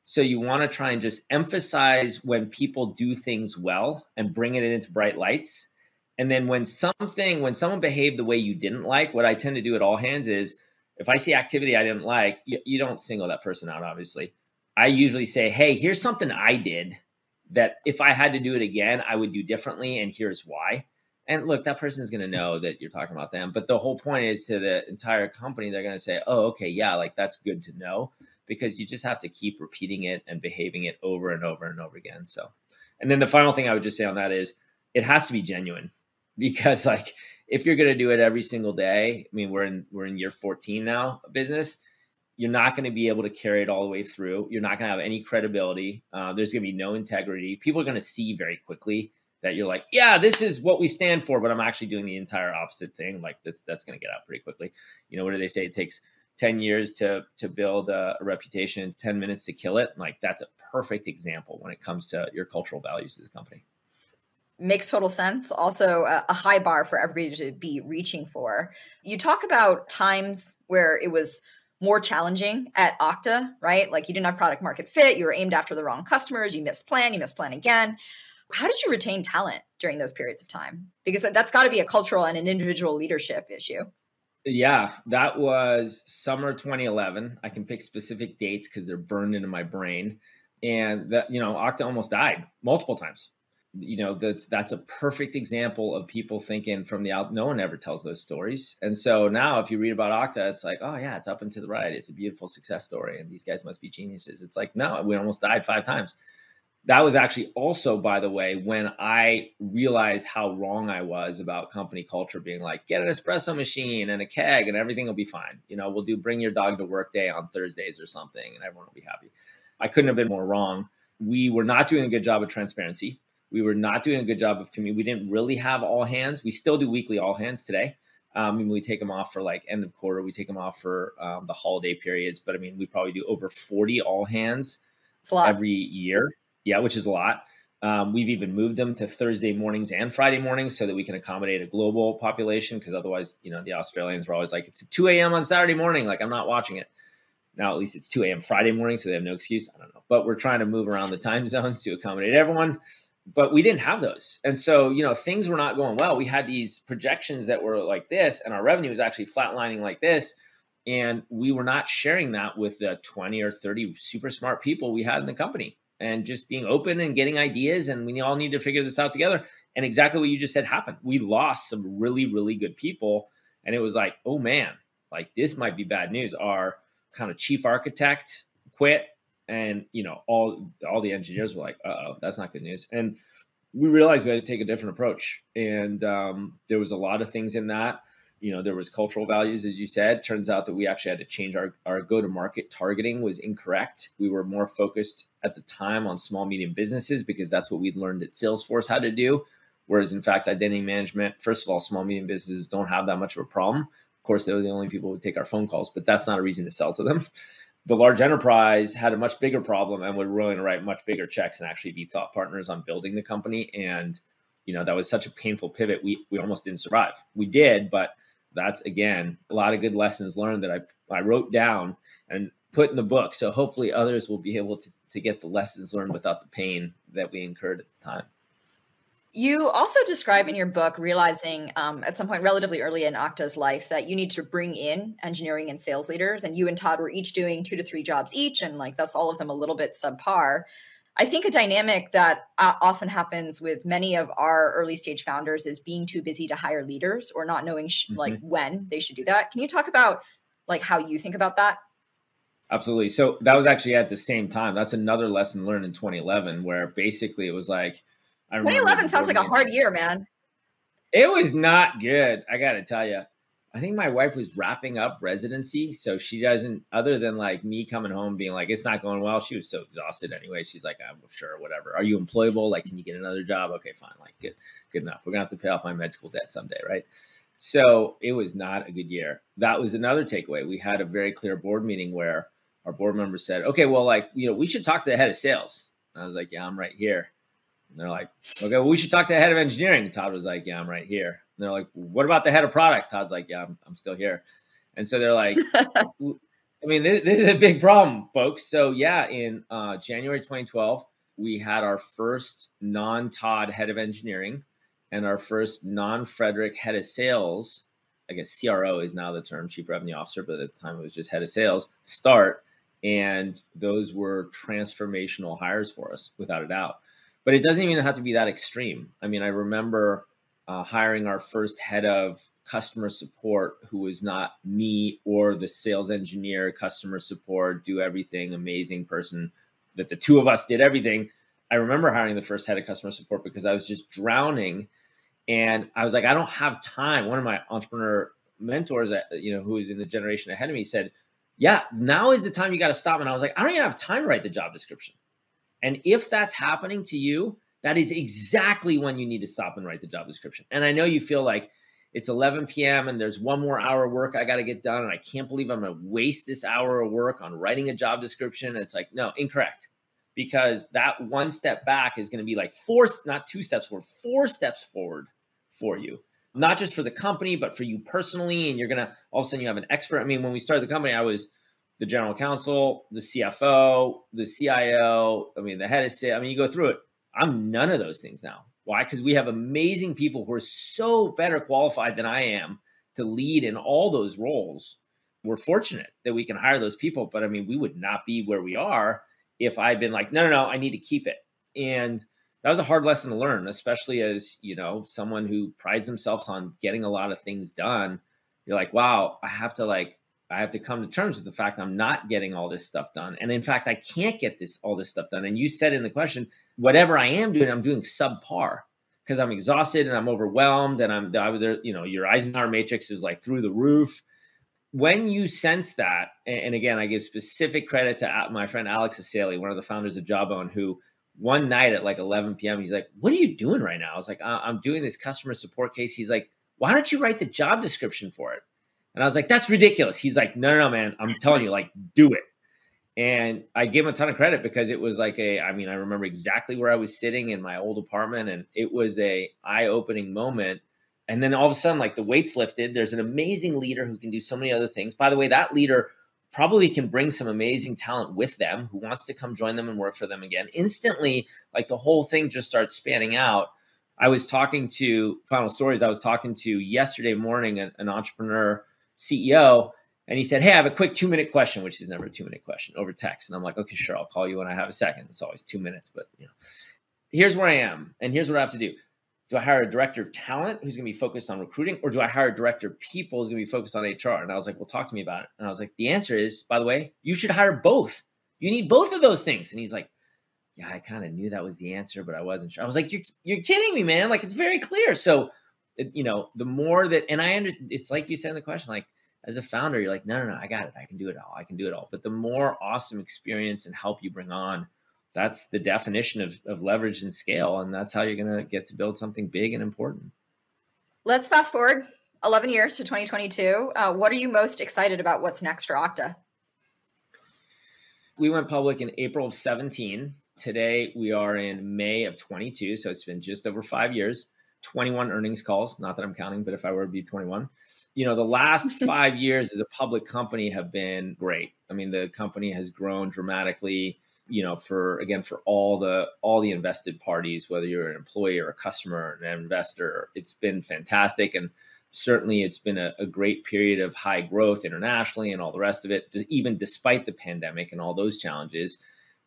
So you want to try and just emphasize when people do things well and bring it into bright lights and then when something, when someone behaved the way you didn't like, what I tend to do at all hands is if I see activity I didn't like, you, you don't single that person out, obviously. I usually say, hey, here's something I did that if I had to do it again, I would do differently. And here's why. And look, that person is going to know that you're talking about them. But the whole point is to the entire company, they're going to say, oh, okay, yeah, like that's good to know because you just have to keep repeating it and behaving it over and over and over again. So, and then the final thing I would just say on that is it has to be genuine because like if you're going to do it every single day, I mean we're in we're in year 14 now business, you're not going to be able to carry it all the way through. You're not going to have any credibility. Uh, there's going to be no integrity. People are going to see very quickly that you're like, yeah, this is what we stand for, but I'm actually doing the entire opposite thing. Like this, that's going to get out pretty quickly. You know, what do they say? It takes 10 years to to build a, a, reputation 10 minutes to kill it like that's a perfect example when it comes to your cultural values as a company makes total sense. Also, a, a, high bar for everybody to be reaching for. You talk about times where it was more challenging at Okta, right? Like you didn't have product market fit, you were aimed after the wrong customers, you missed plan, you missed plan again. How did you retain talent during those periods of time? Because that's got to be a cultural and an individual leadership issue. Yeah, that was summer 2011. I can pick specific dates because they're burned into my brain. And that, you know, Okta almost died multiple times. You know, that's that's a perfect example of people thinking from the out. No one ever tells those stories. And so now, if you read about Okta, it's like, oh yeah, it's up and to the right. It's a beautiful success story, and these guys must be geniuses. It's like, no, we almost died five times that was actually also, by the way, when I realized how wrong I was about company culture being like, get an espresso machine and a keg and everything will be fine. You know, we'll do bring your dog to work day on Thursdays or something and everyone will be happy. I couldn't have been more wrong. We were not doing a good job of transparency. We were not doing a good job of community. We didn't really have all hands. We still do weekly all hands today. Um, I mean, we take them off for like end of quarter. We take them off for um, the holiday periods. But I mean, we probably do over 40 all hands every year yeah, which is a lot. Um, we've even moved them to Thursday mornings and Friday mornings so that we can accommodate a global population. Because otherwise, you know, the Australians were always like, "It's 2 a.m. on Saturday morning." Like, I'm not watching it. Now at least it's 2 a.m. Friday morning, so they have no excuse. I don't know, but we're trying to move around the time zones to accommodate everyone. But we didn't have those, and so you know things were not going well. We had these projections that were like this, and our revenue was actually flatlining like this, and we were not sharing that with the 20 or 30 super smart people we had in the company and just being open and getting ideas. And we all need to figure this out together. And exactly what you just said happened. We lost some really, really good people. And it was like, oh man, like this might be bad news. Our kind of chief architect quit. And you know, all all the engineers were like, uh oh, that's not good news. And we realized we had to take a different approach. And um, there was a lot of things in that. You know there was cultural values as you said. Turns out that we actually had to change our, our go to market targeting was incorrect. We were more focused at the time on small medium businesses because that's what we'd learned at salesforce how to do. Whereas in fact identity management first of all small medium businesses don't have that much of a problem. Of course they were the only people who would take our phone calls but that's not a reason to sell to them the large enterprise had a much bigger problem and were willing to write much bigger checks and actually be thought partners on building the company and you know that was such a painful pivot we we almost didn't survive we did but that's again a lot of good lessons learned that I, I wrote down and put in the book. So hopefully others will be able to, to get the lessons learned without the pain that we incurred at the time. You also describe in your book realizing um, at some point relatively early in Okta's life that you need to bring in engineering and sales leaders, and you and Todd were each doing two to three jobs each, and like that's all of them a little bit subpar. I think a dynamic that uh, often happens with many of our early stage founders is being too busy to hire leaders or not knowing sh- mm-hmm. like when they should do that. Can you talk about like how you think about that? Absolutely. So that was actually at the same time. That's another lesson learned in 2011 where basically it was like I 2011 sounds like a hard year, man. It was not good. I got to tell you. I think my wife was wrapping up residency, so she doesn't. Other than like me coming home being like, "It's not going well," she was so exhausted anyway. She's like, "I'm sure, whatever. Are you employable? Like, can you get another job? Okay, fine. Like, good, good enough. We're gonna have to pay off my med school debt someday, right?" So it was not a good year. That was another takeaway. We had a very clear board meeting where our board members said, "Okay, well, like, you know, we should talk to the head of sales." And I was like, "Yeah, I'm right here." And they're like, "Okay, well, we should talk to the head of engineering." Todd was like, "Yeah, I'm right here." And they're like, what about the head of product? Todd's like, yeah, I'm, I'm still here. And so they're like, I mean, this, this, is a big problem, folks. So yeah, in uh, January 2012, we had our first non-Todd head of engineering and our first non-Frederic head of sales. I guess CRO is now the term, chief revenue officer, but at the time it was just head of sales. Start, and those were transformational hires for us, without a doubt. But it doesn't even have to be that extreme. I mean, I remember uh, hiring our first head of customer support who was not me or the sales engineer customer support do everything amazing person that the two of us did everything. I remember hiring the first head of customer support because i was just drowning. And i was like i don't have time. One of my entrepreneur mentors you know who is in the generation ahead of me said yeah now is the time you got to stop. And i was like i don't even have time to write the job description and if that's happening to you that is exactly when you need to stop and write the job description. And I know you feel like it's 11 p.m. and there's one more hour of work I got to get done. And I can't believe I'm going to waste this hour of work on writing a job description. It's like, no, incorrect. Because that one step back is going to be like four, not two steps forward, four steps forward for you. Not just for the company, but for you personally. And you're going to, all of a sudden, you have an expert. I mean, when we started the company, I was the general counsel, the CFO, the CIO, I mean, the head of sales. I mean, you go through it I'm none of those things now. Why? Because we have amazing people who are so better qualified than I am to lead in all those roles. We're fortunate that we can hire those people, but I mean, we would not be where we are if I'd been like, no, no, no, I need to keep it. And that was a hard lesson to learn, especially as, you know, someone who prides themselves on getting a lot of things done. You're like, wow, I have to like I have to come to terms with the fact I'm not getting all this stuff done. And in fact, I can't get this all this stuff done. And you said in the question, whatever I am doing, I'm doing subpar because I'm exhausted and I'm overwhelmed and I'm you know, your Eisenhower matrix is like through the roof. When you sense that, and again, I give specific credit to uh, my friend Alex Asseily, one of the founders of Jawbone, who one night at like 11 p.m. He's like, "What are you doing right now?" I was like, "I'm doing this customer support case." He's like, "Why don't you write the job description for it?" And I was like, that's ridiculous. He's like, no, no, no, man, I'm telling you, like, do it. And I gave him a ton of credit because it was like a, I mean, I remember exactly where I was sitting in my old apartment and it was a eye-opening moment. And then all of a sudden, like the weights lifted. There's an amazing leader who can do so many other things. By the way, that leader probably can bring some amazing talent with them who wants to come join them and work for them again. Instantly, like the whole thing just starts spanning out. I was talking to Final Stories, I was talking to yesterday morning an, an entrepreneur CEO, and he said, Hey, I have a quick two minute question, which is never a two minute question over text. And I'm like, Okay, sure, I'll call you when I have a second. It's always two minutes, but you know, here's where I am, and here's what I have to do. Do I hire a director of talent who's going to be focused on recruiting, or do I hire a director of people who's going to be focused on HR? And I was like, Well, talk to me about it. And I was like, The answer is, by the way, you should hire both. You need both of those things. And he's like, Yeah, I kind of knew that was the answer, but I wasn't sure. I was like, You're you're kidding me, man! Like it's very clear. So you know, the more that, and I understand, it's like you said in the question, like as a founder, you're like, no, no, no, I got it. I can do it all. I can do it all. But the more awesome experience and help you bring on, that's the definition of, of leverage and scale. And that's how you're going to get to build something big and important. Let's fast forward 11 years to 2022. Uh, what are you most excited about what's next for Okta? We went public in April of 17. Today we are in May of 22. So it's been just over five years. 21 earnings calls. Not that I'm counting, but if I were to be 21, you know, the last five years as a public company have been great. I mean, the company has grown dramatically. You know, for again, for all the all the invested parties, whether you're an employee or a customer, or an investor, it's been fantastic, and certainly it's been a, a great period of high growth internationally and all the rest of it. Even despite the pandemic and all those challenges,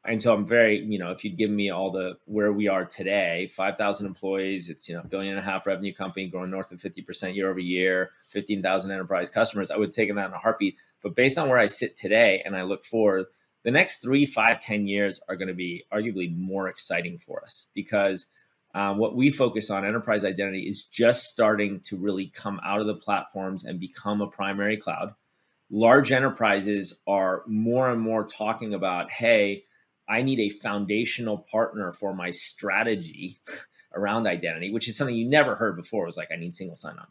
and so I'm very, you know, if you'd give me all the where we are today, 5,000 employees, it's, you know, billion and a half revenue company growing north of 50% year over year, 15,000 enterprise customers, I would have taken that in a heartbeat. But based on where I sit today and I look forward, the next three, five, ten years are going to be arguably more exciting for us because um, what we focus on, enterprise identity, is just starting to really come out of the platforms and become a primary cloud. Large enterprises are more and more talking about, hey, I need a foundational partner for my strategy around identity, which is something you never heard before. It was like, I need single sign on.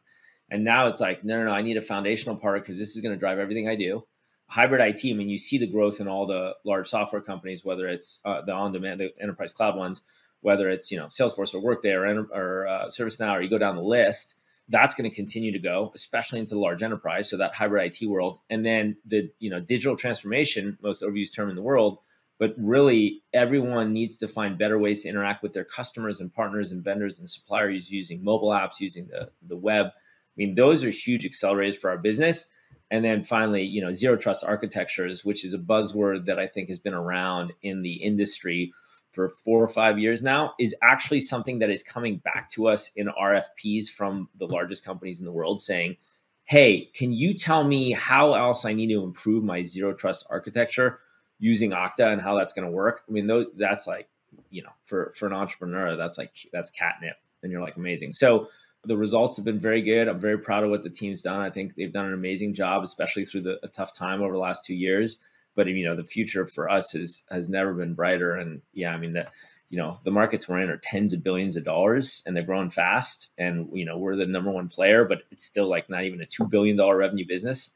And now it's like, no, no, no, I need a foundational partner because this is going to drive everything I do. Hybrid IT, I mean, you see the growth in all the large software companies, whether it's uh, the on demand, the enterprise cloud ones, whether it's, you know, Salesforce or Workday or, or uh, ServiceNow, or you go down the list that's going to continue to go especially into the large enterprise so that hybrid it world and then the you know digital transformation most overused term in the world but really everyone needs to find better ways to interact with their customers and partners and vendors and suppliers using mobile apps using the, the web. I mean those are huge accelerators for our business. And then finally you know zero trust architectures which is a buzzword that i think has been around in the industry for four or five years now is actually something that is coming back to us in rfps from the largest companies in the world saying hey can you tell me how else i need to improve my zero trust architecture using Okta and how that's going to work. I mean, those, that's like, you know, for, for an entrepreneur, that's like, that's catnip and you're like amazing. So the results have been very good. I'm very proud of what the team's done. I think they've done an amazing job, especially through the a tough time over the last two years. But you know, the future for us is has never been brighter. And yeah, I mean that you know the markets we're in are tens of billions of dollars and they're growing fast and you know we're the number one player but it's still like not even a $2 billion revenue business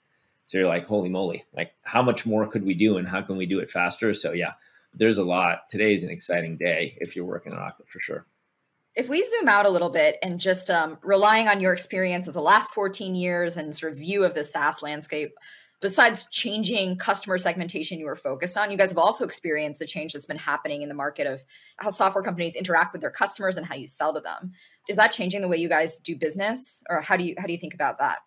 so you're like, holy moly, like how much more could we do and how can we do it faster? So yeah, there's a lot. Today is an exciting day if you're working on Okta for sure. If we zoom out a little bit and just um, relying on your experience of the last 14 years and sort of view of the SaaS landscape, besides changing customer segmentation you were focused on, you guys have also experienced the change that's been happening in the market of how software companies interact with their customers and how you sell to them. Is that changing the way you guys do business, or how do you how do you think about that?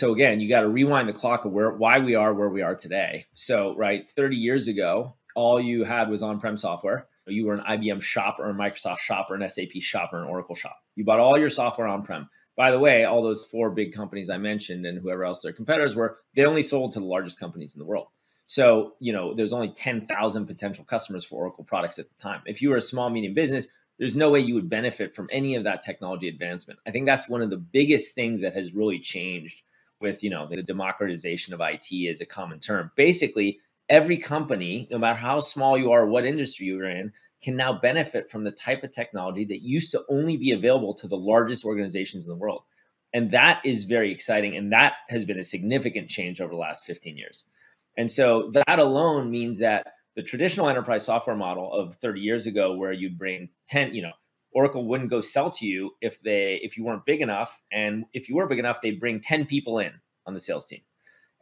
So again, you got to rewind the clock of where why we are where we are today. So right, 30 years ago, all you had was on-prem software. You were an IBM shop or a Microsoft shop or an SAP shop or an Oracle shop. You bought all your software on-prem. By the way, all those four big companies I mentioned and whoever else their competitors were, they only sold to the largest companies in the world. So, you know, there's only 10,000 potential customers for Oracle products at the time. If you were a small, medium business, there's no way you would benefit from any of that technology advancement. I think that's one of the biggest things that has really changed with, you know, the democratization of IT is a common term. Basically, every company, no matter how small you are, what industry you're in, can now benefit from the type of technology that used to only be available to the largest organizations in the world. And that is very exciting. And that has been a significant change over the last 15 years. And so that alone means that the traditional enterprise software model of 30 years ago, where you'd bring 10, you know, Oracle wouldn't go sell to you if they if you weren't big enough, and if you were big enough, they'd bring 10 people in on the sales team.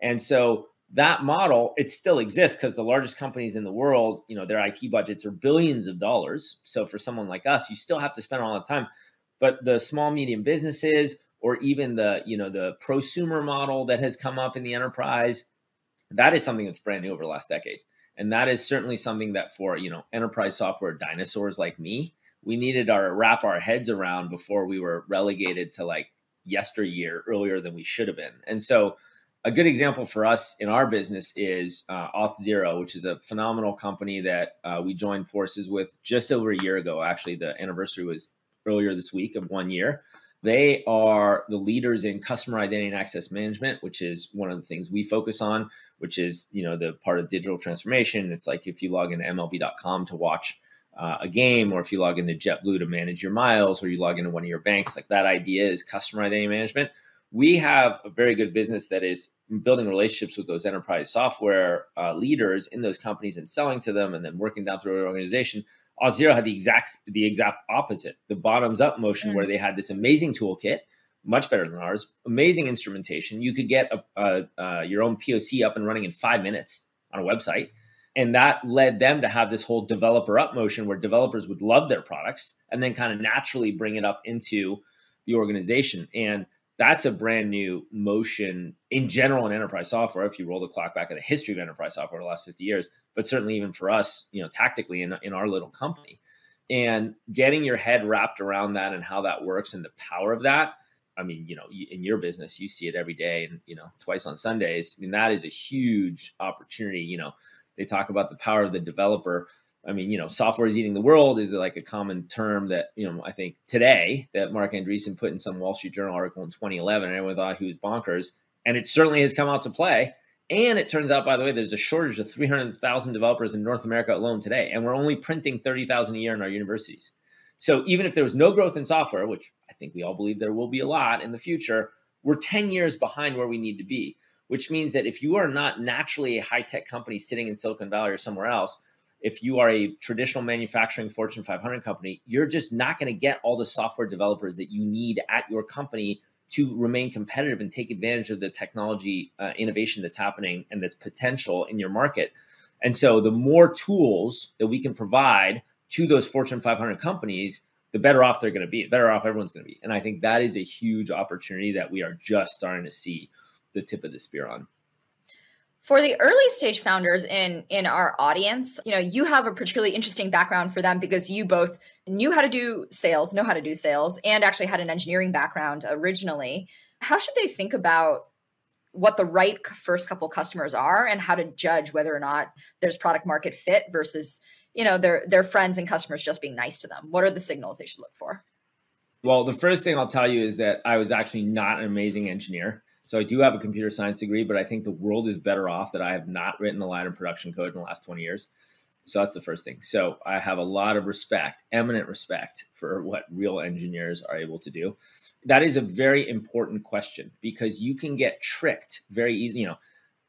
And so that model it still exists because the largest companies in the world, you know, their IT budgets are billions of dollars. So for someone like us, you still have to spend all the time. But the small medium businesses or even the you know the prosumer model that has come up in the enterprise that is something that's brand new over the last decade and that is certainly something that for you know enterprise software dinosaurs like me we needed our wrap our heads around before we were relegated to like yesteryear earlier than we should have been and so a good example for us in our business is uh, Auth0, which is a phenomenal company that uh, we joined forces with just over a year ago. Actually, the anniversary was earlier this week of one year. They are the leaders in customer identity and access management, which is one of the things we focus on, which is, you know, the part of digital transformation. It's like if you log into MLB.com to watch uh, a game, or if you log into JetBlue to manage your miles, or you log into one of your banks, like that idea is customer identity management. We have a very good business that is building relationships with those enterprise software uh, leaders in those companies and selling to them and then working down through an organization Auth0 had the exact the exact opposite, the bottoms up motion, mm. where they had this amazing toolkit, much better than ours, amazing instrumentation. You could get a, a, a, your own POC up and running in five minutes on a website, and that led them to have this whole developer up motion, where developers would love their products and then kind of naturally bring it up into the organization. And that's a brand new motion in general in enterprise software. If you roll the clock back at the history of enterprise software the last 50 years, but certainly even for us, you know, tactically in, in our little company and getting your head wrapped around that and how that works and the power of that. I mean, you know, in your business, you see it every day and, you know, twice on Sundays. I mean, that is a huge opportunity. You know, they talk about the power of the developer I mean, you know, software is eating the world is like a common term that, you know, I think today that Marc Andreessen put in some Wall Street Journal article in 2011, and everyone thought he was bonkers. And it certainly has come out to play. And it turns out, by the way, there's a shortage of 300,000 developers in North America alone today. And we're only printing 30,000 a year in our universities. So even if there was no growth in software, which I think we all believe there will be a lot in the future, we're 10 years behind where we need to be, which means that if you are not naturally a high tech company sitting in Silicon Valley or somewhere else, if you are a traditional manufacturing Fortune 500 company, you're just not going to get all the software developers that you need at your company to remain competitive and take advantage of the technology uh, innovation that's happening and that's potential in your market. And so, the more tools that we can provide to those Fortune 500 companies, the better off they're going to be, the better off everyone's going to be. And I think that is a huge opportunity that we are just starting to see the tip of the spear on. For the early stage founders in in our audience you know you have a particularly interesting background for them because you both knew how to do sales know how to do sales and actually had an engineering background originally. How should they think about what the right first couple customers are and how to judge whether or not there's product market fit versus you know their their friends and customers just being nice to them? What are the signals they should look for? Well the first thing i'll tell you is that i was actually not an amazing engineer so I do have a computer science degree, but I think the world is better off that I have not written a line of production code in the last 20 years. So that's the first thing. So I have a lot of respect, eminent respect for what real engineers are able to do. That is a very important question because you can get tricked very easily. You know,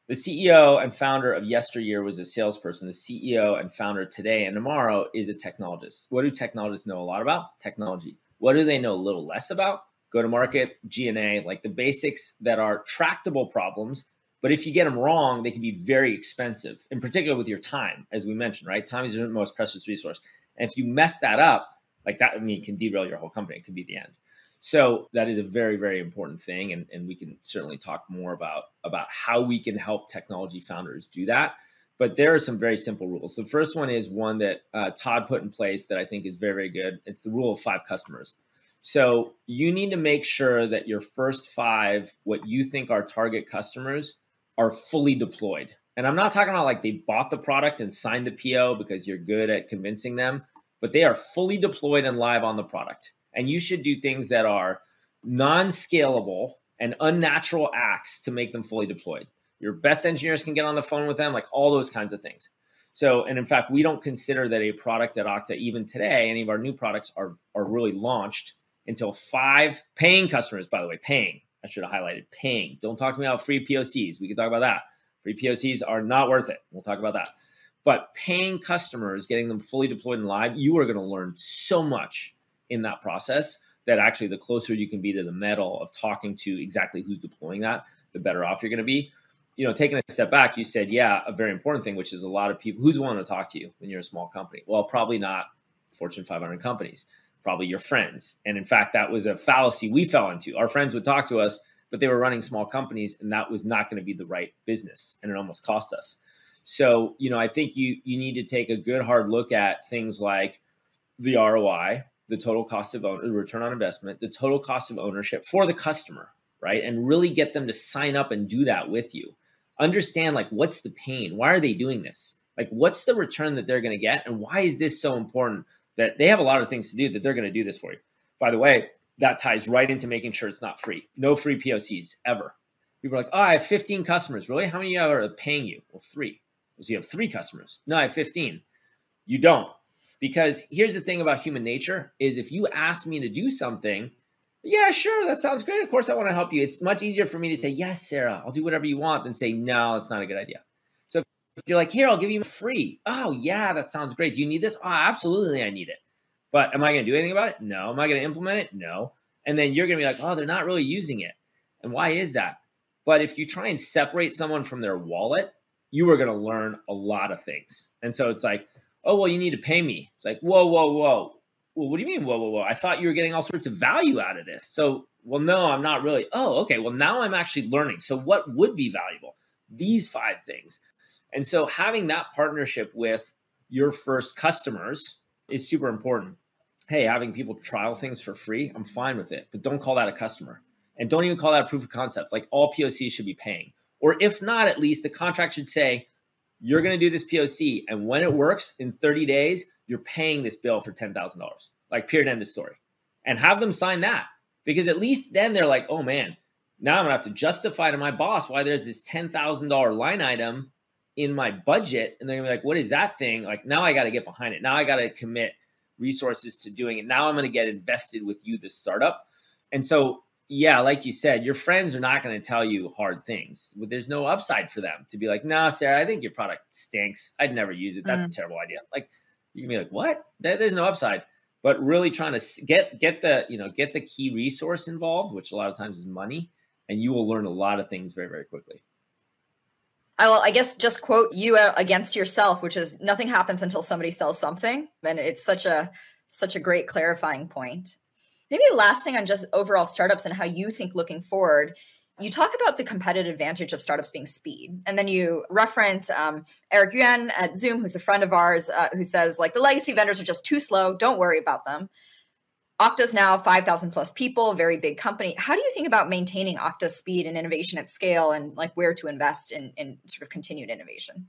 the CEO and founder of yesteryear was a salesperson. The CEO and founder today and tomorrow is a technologist. What do technologists know a lot about? Technology. What do they know a little less about? Go to market, G&A, like the basics that are tractable problems. But if you get them wrong, they can be very expensive, in particular with your time, as we mentioned, right? Time is your most precious resource. And if you mess that up, like that, I mean, can derail your whole company. It could be the end. So that is a very, very important thing. And, and we can certainly talk more about, about how we can help technology founders do that. But there are some very simple rules. The first one is one that uh, Todd put in place that I think is very, very good. It's the rule of five customers. So you need to make sure that your first five, what you think are target customers, are fully deployed. And I'm not talking about like they bought the product and signed the PO because you're good at convincing them, but they are fully deployed and live on the product. And you should do things that are non scalable and unnatural acts to make them fully deployed. Your best engineers can get on the phone with them, like all those kinds of things. So, and in fact, we don't consider that a product at Okta, even today, any of our new products are, are really launched until five paying customers, by the way, paying. I should have highlighted paying. Don't talk to me about free POCs. We can talk about that. Free POCs are not worth it. We'll talk about that. But paying customers, getting them fully deployed and live, you are going to learn so much in that process that actually the closer you can be to the metal of talking to exactly who's deploying that, the better off you're going to be. You know, taking a step back, you said, yeah, a very important thing, which is a lot of people who's willing to talk to you when you're a small company. Well, probably not Fortune 500 companies, probably your friends. And in fact, that was a fallacy we fell into. Our friends would talk to us, but they were running small companies, and that was not going to be the right business, and it almost cost us. So, you know, I think you you need to take a good hard look at things like the ROI, the total cost of owner, the return on investment, the total cost of ownership for the customer, right? And really get them to sign up and do that with you. Understand like what's the pain? Why are they doing this? Like what's the return that they're going to get and why is this so important that they have a lot of things to do that they're going to do this for you. By the way, that ties right into making sure it's not free. No free POCs ever. People are like, oh, I have 15 customers. Really? How many of you are paying you? Well, three. So you have three customers. No, I have 15. You don't because here's the thing about human nature is if you ask me to do something yeah sure that sounds great of course i want to help you it's much easier for me to say yes sarah i'll do whatever you want than say no it's not a good idea you're like here i'll give you free. Oh yeah that sounds great. Do you need this? Oh absolutely i need it. But am i going to do anything about it? No. Am i going to implement it? No. And then you're going to be like oh they're not really using it. And why is that? But if you try and separate someone from their wallet you are going to learn a lot of things. And so it's like oh well you need to pay me. It's like whoa whoa whoa. Well what do you mean whoa whoa whoa? I thought you were getting all sorts of value out of this. So well no i'm not really. Oh okay. Well now i'm actually learning. So what would be valuable? These five things and so having that partnership with your first customers is super important hey having people trial things for free i'm fine with it but don't call that a customer and don't even call that a proof of concept like all pocs should be paying or if not at least the contract should say you're going to do this POC, and when it works in 30 days, you're paying this bill for $10,000. Like, period, end of story. And have them sign that because at least then they're like, oh man, now I'm going to have to justify to my boss why there's this $10,000 line item in my budget. And they're to be like, what is that thing? Like, now I got to get behind it. Now I got to commit resources to doing it. Now I'm to get invested with you, the startup. And so yeah, like you said, your friends are not going to tell you hard things. But there's no upside for them to be like, nah, Sarah, I think your product stinks. I'd never use it. That's mm. a terrible idea. Like you can be like, what? There's no upside. But really trying to get get the you know get the key resource involved, which a lot of times is money, and you will learn a lot of things very very quickly. I will, I guess, just quote you against yourself, which is nothing happens until somebody sells something, and it's such a such a great clarifying point. Maybe the last thing on just overall startups and how you think looking forward. You talk about the competitive advantage of startups being speed, and then you reference um, Eric Yuan at Zoom, who's a friend of ours, uh, who says like the legacy vendors are just too slow. Don't worry about them. Okta's now 5,000 plus people, very big company. How do you think about maintaining Okta's speed and innovation at scale and like where to invest in, in sort of continued innovation?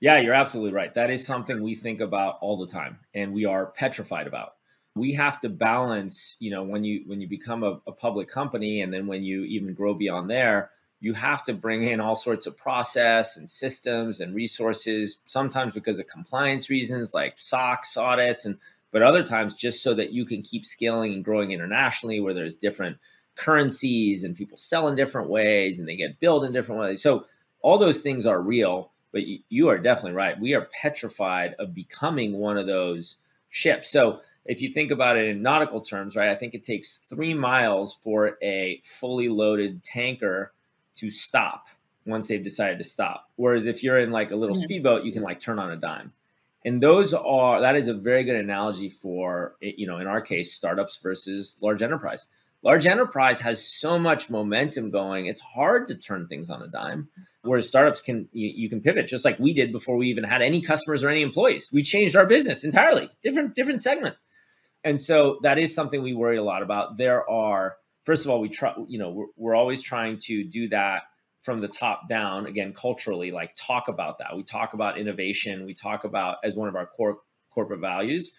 Yeah, you're absolutely right. That is something we think about all the time and we are petrified about we have to balance you know when you when you become a, a, public company and then when you even grow beyond there you have to bring in all sorts of process and systems and resources sometimes because of compliance reasons like SOX audits and but other times just so that you can keep scaling and growing internationally where there's different currencies and people sell in different ways and they get billed in different ways so all those things are real but you, you are definitely right we are petrified of becoming one of those ships so if you think about it in nautical terms, right, I think it takes three miles for a fully loaded tanker to stop once they've decided to stop. Whereas if you're in like a little mm-hmm. speedboat, you can like turn on a dime. And those are that is a very good analogy for eh, you know in our case startups versus large enterprise. large enterprise has so much momentum going, it's hard to turn things on a dime. Whereas startups can you, you, can pivot just like we did before we even had any customers or any employees. We changed our business entirely, different different segment. And so that is something we worry a lot about. There are first of all, we try, you know, we're, we're always trying to do that from the top down again culturally like talk about that we talk about innovation we talk about as one of our core corporate values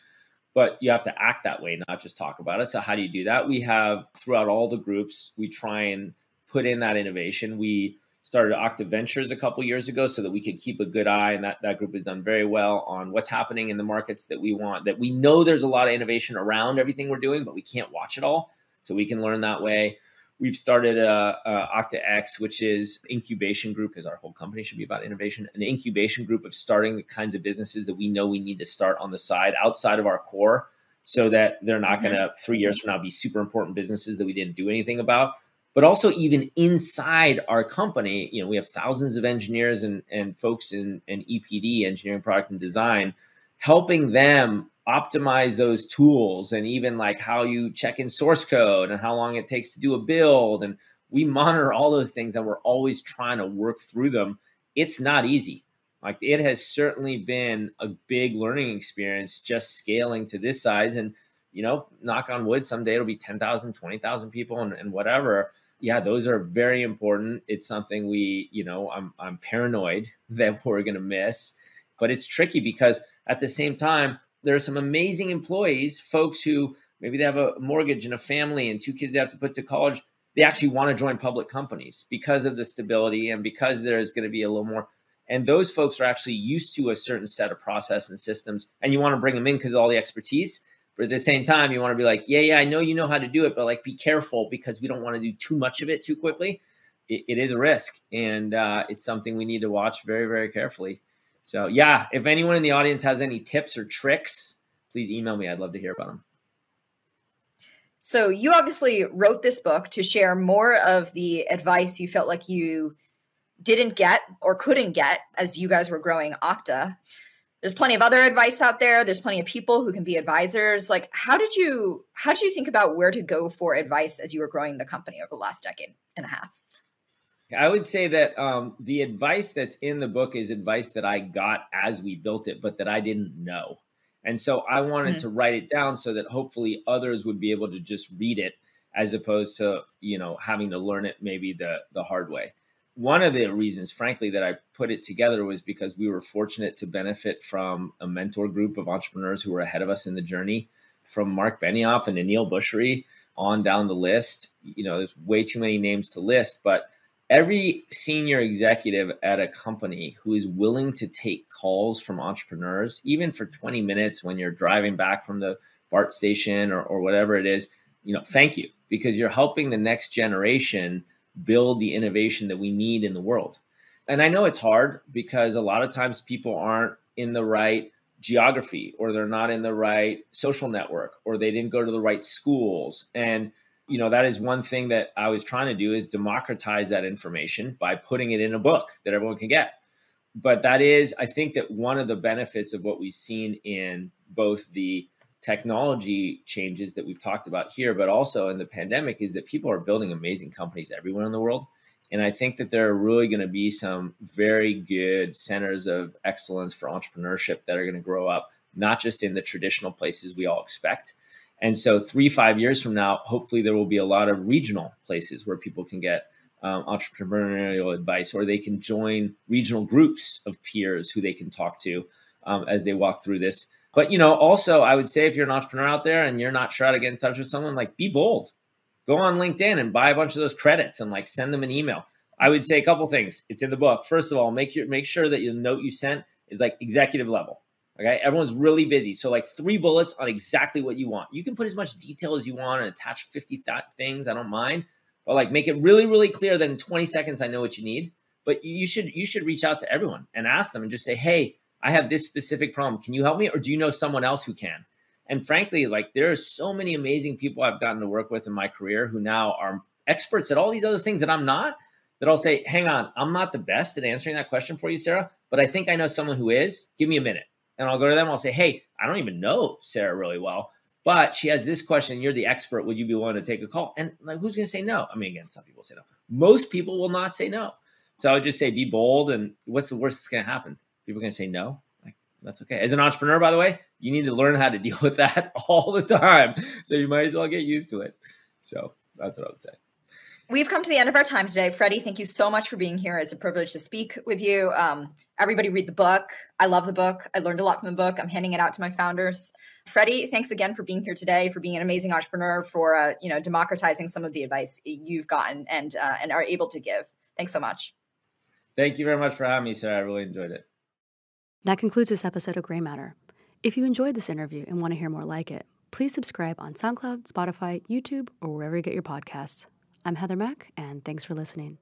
but you have to act that way, not just talk about it. So how do you do that? We have throughout all the groups, we try and put in that innovation. We started Okta Ventures a couple years ago so that we could keep a good eye, and that, that group has done very well on what's happening in the markets that we want. That we know there's a lot of innovation around everything we're doing, but we can't watch it all. So we can learn that way. We've started a, a Okta X, which is incubation group, because our whole company should be about innovation. An incubation group of starting the kinds of businesses that we know we need to start on the side outside of our core, so that they're not going to mm-hmm. three years from now be super important businesses that we didn't do anything about. But also even inside our company, you know, we have thousands of engineers and, and folks in, in EPD, engineering, product, and design, helping them optimize those tools and even like how you check in source code and how long it takes to do a build and we monitor all those things and we're always trying to work through them it's not easy. Like it has certainly been a big learning experience just scaling to this size and you know knock on wood someday it'll be 10,000 20,000 people and, and whatever. Yeah those are very important. It's something we you know i'm i'm paranoid that we're going to miss but it's tricky because at the same time there are some amazing employees, folks who maybe they have a mortgage and a family and two kids they have to put to college. They actually want to join public companies because of the stability and because there's going to be a little more. And those folks are actually used to a certain set of process and systems, and you want to bring them in because all the expertise. But at the same time, you want to be like, yeah, yeah, I know you know how to do it, but like, be careful because we don't want to do too much of it too quickly. it, it is a risk, and uh, it's something we need to watch very, very carefully. So yeah, if anyone in the audience has any tips or tricks, please email me. I'd love to hear about them. So you obviously wrote this book to share more of the advice you felt like you didn't get or couldn't get as you guys were growing Okta. There's plenty of other advice out there. There's plenty of people who can be advisors. Like how did you how did you think about where to go for advice as you were growing the company over the last decade and a half? I would say that um, the advice that's in the book is advice that I got as we built it, but that I didn't know. And so I wanted mm-hmm. to write it down so that hopefully others would be able to just read it as opposed to, you know, having to learn it maybe the, the hard way. One of the reasons, frankly, that I put it together was because we were fortunate to benefit from a mentor group of entrepreneurs who were ahead of us in the journey, from Marc Benioff and Aneel Bhusri on down the list. You know, there's way too many names to list, but every senior executive at a company who is willing to take calls from entrepreneurs, even for 20 minutes when you're driving back from the BART station or, or whatever it is, you know, thank you because you're helping the next generation build the innovation that we need in the world. And I know it's hard because a lot of times people aren't in the right geography or they're not in the right social network or they didn't go to the right schools. And you know that is one thing that i was trying to do is democratize that information by putting it in a book that everyone can get. But that is i think that one of the benefits of what we've seen in both the technology changes that we've talked about here but also in the pandemic is that people are building amazing companies everywhere in the world. And i think that there are really going to be some very good centers of excellence for entrepreneurship that are going to grow up not just in the traditional places we all expect and so, three, five years from now, hopefully, there will be a lot of regional places where people can get um, entrepreneurial advice or they can join regional groups of peers who they can talk to um, as they walk through this. But, you know, also, I would say if you're an entrepreneur out there and you're not sure how to get in touch with someone, like be bold. Go on LinkedIn and buy a bunch of those credits and like send them an email. I would say a couple things. It's in the book. First of all, make your make sure that your note you sent is like executive level. Okay. Everyone's really busy. So, like three bullets on exactly what you want. You can put as much detail as you want and attach 50 th- things. I don't mind. But like make it really, really clear that in 20 seconds I know what you need. But you should you should reach out to everyone and ask them and just say, hey, I have this specific problem. Can you help me? Or do you know someone else who can? And frankly, like there are so many amazing people I've gotten to work with in my career who now are experts at all these other things that I'm not. That I'll say, hang on, I'm not the best at answering that question for you, Sarah, but I think I know someone who is. Give me a minute and I'll go to them. I'll say, "Hey, I don't even know Sarah really well, But she has this question. You're the expert. Would you be willing to take a call? And like, who's going to say no? I mean, again, some people say no. Most people will not say no. So I would just say be bold. And what's the worst that's going to happen? People are going to say no. Like that's okay. As an entrepreneur, by the way, you need to learn how to deal with that all the time. So you might as well get used to it. So that's what I would say. We've come to the end of our time today. Freddie, thank you so much for being here. It's a privilege to speak with you. Um, everybody read the book. I love the book. I learned a lot from the book. I'm handing it out to my founders. Freddie, thanks again for being here today, for being an amazing entrepreneur, for uh, you know democratizing some of the advice you've gotten and uh, and are able to give. Thanks so much. Thank you very much for having me, sir. I really enjoyed it. That concludes this episode of Greymatter. If you enjoyed this interview and want to hear more like it, please subscribe on SoundCloud, Spotify, YouTube, or wherever you get your podcasts. I'm Heather Mack, and thanks for listening.